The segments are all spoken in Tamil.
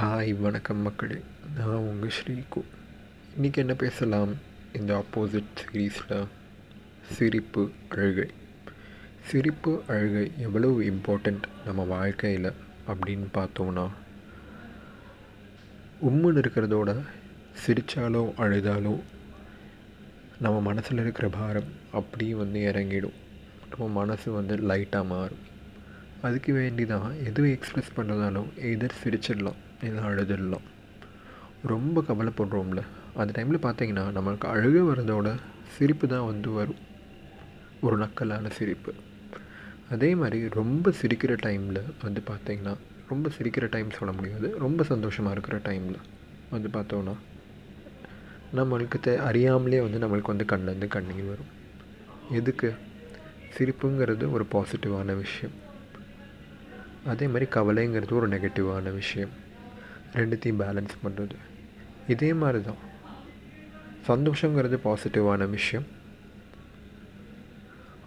ஹாய் வணக்கம் மக்களே. நான் உங்கள் ஸ்ரீகு. இன்றைக்கி என்ன பேசலாம்? இந்த ஆப்போசிட் சீரீஸில் சிரிப்பு அழுகை. சிரிப்பு அழுகை எவ்வளவு இம்பார்ட்டண்ட் நம்ம வாழ்க்கையில் அப்படின்னு பார்த்தோன்னா உம்முன்னு இருக்கிறதோட சிரித்தாலோ அழுதாலோ நம்ம மனசில் இருக்கிற பாரம் அப்படியே வந்து இறங்கிடும். நம்ம மனசு வந்து லைட்டாக மாறும். அதுக்கு வேண்டி தான் எதுவும் எக்ஸ்ப்ரெஸ் பண்ணுறதாலும் எதர் சிரிச்சிடலாம் இல்லை அழுதுடலாம். ரொம்ப கவலைப்படுறோம்ல. அந்த டைமில் பார்த்தீங்கன்னா நம்மளுக்கு அழுக வரதோட சிரிப்பு தான் வந்து வரும். ஒரு நக்கலான சிரிப்பு. அதே மாதிரி ரொம்ப சிரிக்கிற டைமில் வந்து பார்த்திங்கன்னா ரொம்ப சிரிக்கிற டைம் சொல்ல முடியாது. ரொம்ப சந்தோஷமாக இருக்கிற டைமில் வந்து பார்த்தோன்னா நம்மளுக்கு தே அறியாமலே வந்து நம்மளுக்கு வந்து கண்லேருந்து கண்ணீர் வரும். எதுக்கு? சிரிப்புங்கிறது ஒரு பாசிட்டிவான விஷயம். அதே மாதிரி கவலைங்கிறது ஒரு நெகட்டிவான விஷயம். ரெண்டுத்தையும் பேலன்ஸ் பண்ணுறது இதே மாதிரி தான் சந்தோஷங்கிறது பாசிட்டிவான விஷயம்.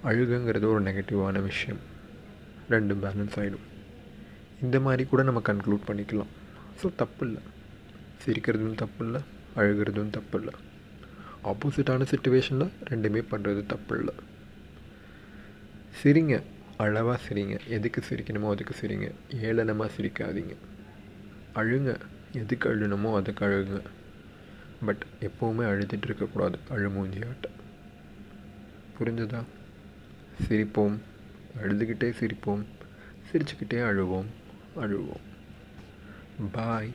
அழுகுங்கிறது ஒரு நெகட்டிவான விஷயம். ரெண்டும் பேலன்ஸ் ஆகிடும் இந்த மாதிரி கூட நம்ம கன்க்ளூட் பண்ணிக்கலாம். ஸோ தப்பு இல்லை சிரிக்கிறதும் தப்பு இல்லை அழுகிறதும் தப்பு இல்லை ஆப்போசிட்டான சுச்சுவேஷனில் ரெண்டுமே பண்ணுறது தப்பு இல்லை சரிங்க. அளவாக சிரிங்க. எதுக்கு சிரிக்கணுமோ அதுக்கு சிரிங்க. ஏளனமாக சிரிக்காதீங்க. அழுங்க. எதுக்கு அழுணுமோ அதுக்கு அழுகுங்க. பட் எப்போவுமே அழுதுட்டு இருக்கக்கூடாது அழுமூஞ்சி ஆட்டம் புரிஞ்சுதா? சிரிப்போம். அழுதுகிட்டே சிரிப்போம். சிரிச்சுக்கிட்டே அழுவோம். அழுவோம். பாய்